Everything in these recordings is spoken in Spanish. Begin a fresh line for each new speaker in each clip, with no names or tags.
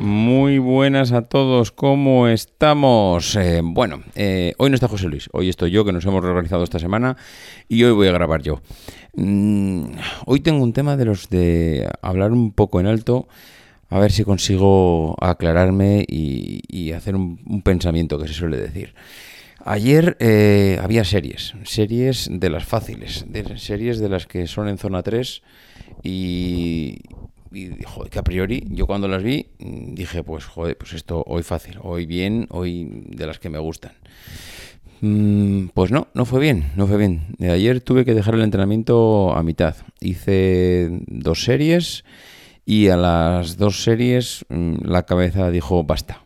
Muy buenas a todos, ¿cómo estamos? Eh, bueno, eh, hoy no está José Luis, hoy estoy yo, que nos hemos reorganizado esta semana, y hoy voy a grabar yo. Mm, hoy tengo un tema de los de hablar un poco en alto, a ver si consigo aclararme y, hacer un, pensamiento que se suele decir. Ayer eh, había series, series de las fáciles, de, series de las que son en zona 3 y, y joder, a priori yo cuando las vi mm, dije, pues joder, pues esto hoy fácil, hoy bien, hoy de las que me gustan. Mm, pues no, no fue bien, no fue bien. De ayer tuve que dejar el entrenamiento a mitad. Hice dos series y a las dos series mm, la cabeza dijo basta.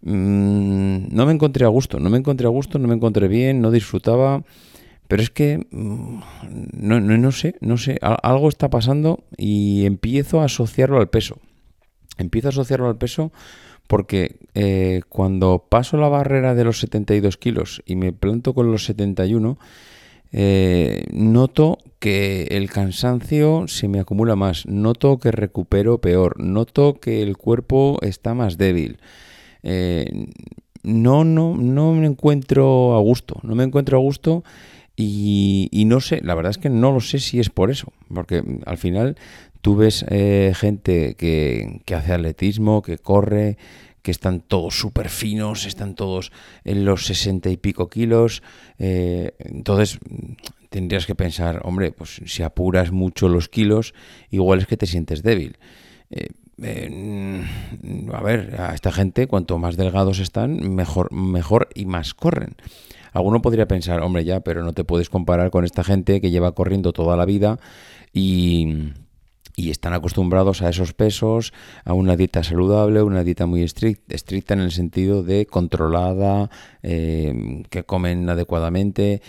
No me encontré a gusto, no me encontré a gusto, no me encontré bien, no disfrutaba. Pero es que mm, no, no, sé, no sé, algo está pasando y empiezo a asociarlo al peso. Empiezo a asociarlo al peso porque eh, cuando paso la barrera de los 72 kilos y me planto con los 71, eh, noto que el cansancio se me acumula más, noto que recupero peor, noto que el cuerpo está más débil. Eh, no, no, no me encuentro a gusto, no me encuentro a gusto y, no sé, la verdad es que no lo sé si es por eso, porque al final tú ves eh, gente que, hace atletismo, que corre, que están todos súper finos, están todos en los sesenta y pico kilos, eh, entonces tendrías que pensar, hombre, pues si apuras mucho los kilos, igual es que te sientes débil. Eh, a ver, a esta gente, cuanto más delgados están, mejor, mejor y más corren. Alguno podría pensar, hombre, ya, pero no te puedes comparar con esta gente que lleva corriendo toda la vida y, están acostumbrados a esos pesos, a una dieta saludable, una dieta muy estricta, en el sentido de controlada, eh, que comen adecuadamente.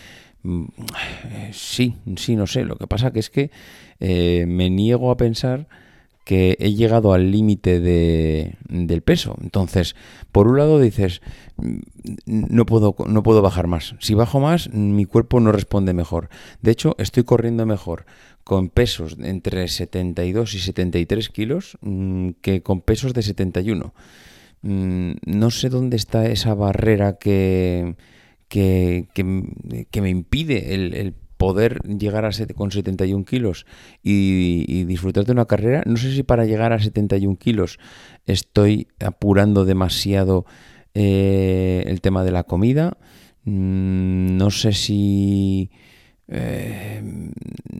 Mm, sí, sí, no sé. Lo que pasa que es que eh, me niego a pensar que he llegado al límite de, del peso. Entonces, por un lado dices, mm, no puedo, no puedo bajar más. Si bajo más, mi cuerpo no responde mejor. De hecho, estoy corriendo mejor con pesos entre 72 y 73 kilos mm, que con pesos de 71. Mm, no sé dónde está esa barrera que, que, que, me impide el, el poder llegar a con 71 kilos y, disfrutar de una carrera. No sé si para llegar a 71 kilos estoy apurando demasiado eh, el tema de la comida. Mm, no sé si... Eh,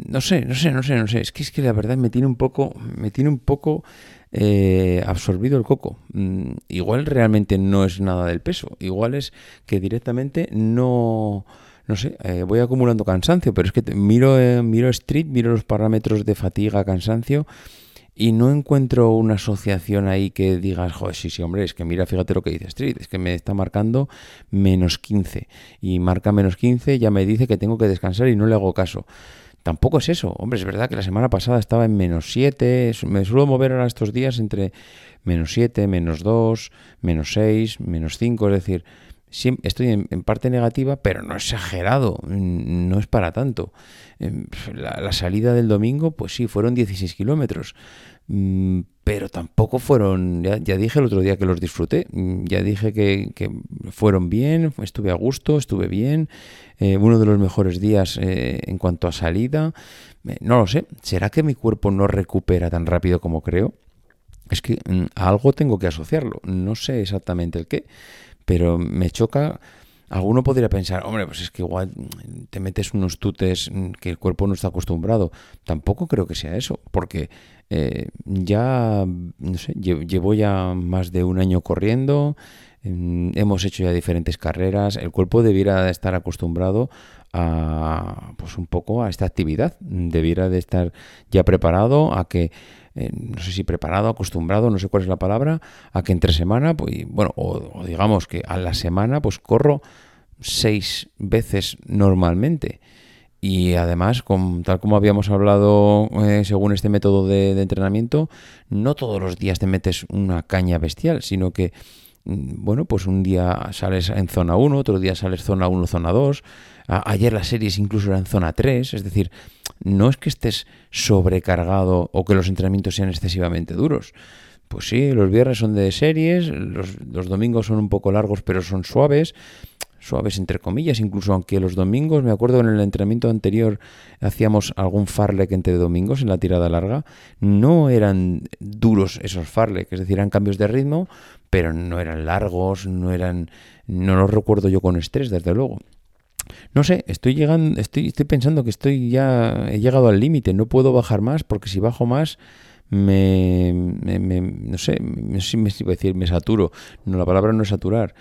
no sé, no sé, no sé, no sé. Es que es que la verdad me tiene un poco, me tiene un poco eh, absorbido el coco. Mm, igual realmente no es nada del peso. Igual es que directamente no no sé, eh, voy acumulando cansancio, pero es que miro, eh, miro Street, miro los parámetros de fatiga, cansancio, y no encuentro una asociación ahí que digas, joder, sí, sí, hombre, es que mira, fíjate lo que dice Street, es que me está marcando menos 15, y marca menos 15, ya me dice que tengo que descansar y no le hago caso. Tampoco es eso, hombre, es verdad que la semana pasada estaba en menos 7, me suelo mover ahora estos días entre menos 7, menos 2, menos 6, menos 5, es decir, estoy en, parte negativa, pero no exagerado, no es para tanto. Em, la, salida del domingo, pues sí, fueron 16 kilómetros, mm, pero tampoco fueron, ya, dije el otro día que los disfruté, mm, ya dije que, fueron bien, estuve a gusto, estuve bien, eh, uno de los mejores días eh, en cuanto a salida, eh, no lo sé, ¿será que mi cuerpo no recupera tan rápido como creo? Es que mm, a algo tengo que asociarlo, no sé exactamente el qué pero me choca. Alguno podría pensar, hombre, pues es que igual te metes unos tutes que el cuerpo no está acostumbrado. Tampoco creo que sea eso, porque eh, ya, no sé, llevo ya más de un año corriendo, mm, hemos hecho ya diferentes carreras, el cuerpo debiera estar acostumbrado a, pues un poco a esta actividad, debiera de estar ya preparado a que eh, no sé si preparado, acostumbrado, no sé cuál es la palabra, a que entre semana, pues, bueno, o, digamos que a la semana, pues corro seis veces normalmente. y además, con, tal como habíamos hablado eh, según este método de, entrenamiento, no todos los días te metes una caña bestial, sino que, mm, bueno, pues un día sales en zona 1, otro día sales zona 1, zona 2. ayer las series incluso eran zona 3, es decir, no es que estés sobrecargado o que los entrenamientos sean excesivamente duros. Pues sí, los viernes son de series, los, domingos son un poco largos pero son suaves suaves entre comillas, incluso aunque los domingos, me acuerdo en el entrenamiento anterior hacíamos algún farlek entre domingos en la tirada larga, no eran duros esos farlek, es decir, eran cambios de ritmo, pero no eran largos, no eran, no los recuerdo yo con estrés, desde luego. No sé, estoy llegando, estoy, estoy pensando que estoy ya, he llegado al límite, no puedo bajar más, porque si bajo más, me, me, no sé, me, me, decir, me saturo. No, la palabra no es saturar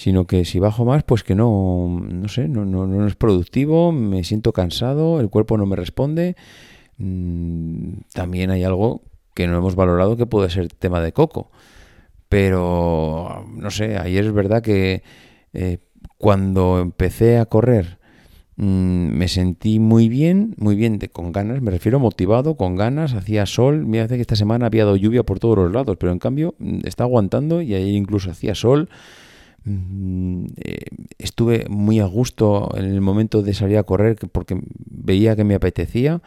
sino que si bajo más, pues que no, no sé, no, no, no es productivo, me siento cansado, el cuerpo no me responde. Mm, también hay algo que no hemos valorado que puede ser tema de coco. Pero, no sé, ayer es verdad que eh, cuando empecé a correr mm, me sentí muy bien, muy bien, de, con ganas, me refiero motivado, con ganas, hacía sol, hace que esta semana había dado lluvia por todos los lados, pero en cambio mm, está aguantando y ayer incluso hacía sol. Mm, eh, estuve muy a gusto en el momento de salir a correr porque veía que me apetecía,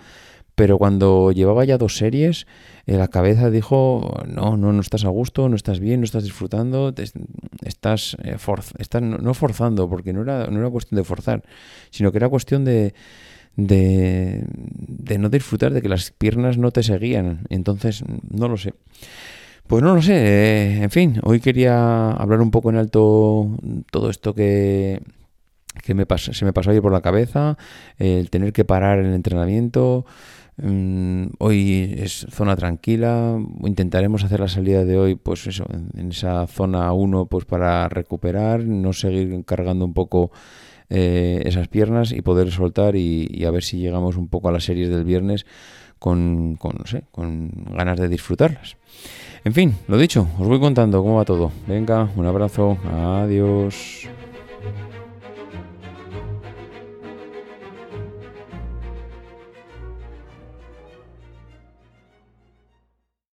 pero cuando llevaba ya dos series, eh, la cabeza dijo, no, no, no estás a gusto, no estás bien, no estás disfrutando, estás, eh, no, forzando, porque no era, no era cuestión de forzar, sino que era cuestión de, de, no disfrutar, de que las piernas no te seguían. Entonces, no lo sé. Pues no lo sé, eh, en fin, hoy quería hablar un poco en alto todo esto que, que me se me pasó ayer por la cabeza, el tener que parar el entrenamiento. Mm, hoy es zona tranquila, intentaremos hacer la salida de hoy, pues eso, en, esa zona 1, pues para recuperar, no seguir cargando un poco eh, esas piernas y poder soltar y, y, a ver si llegamos un poco a las series del viernes con, con, no sé, con ganas de disfrutarlas. En fin, lo dicho, os voy contando cómo va todo. Venga, un abrazo, adiós.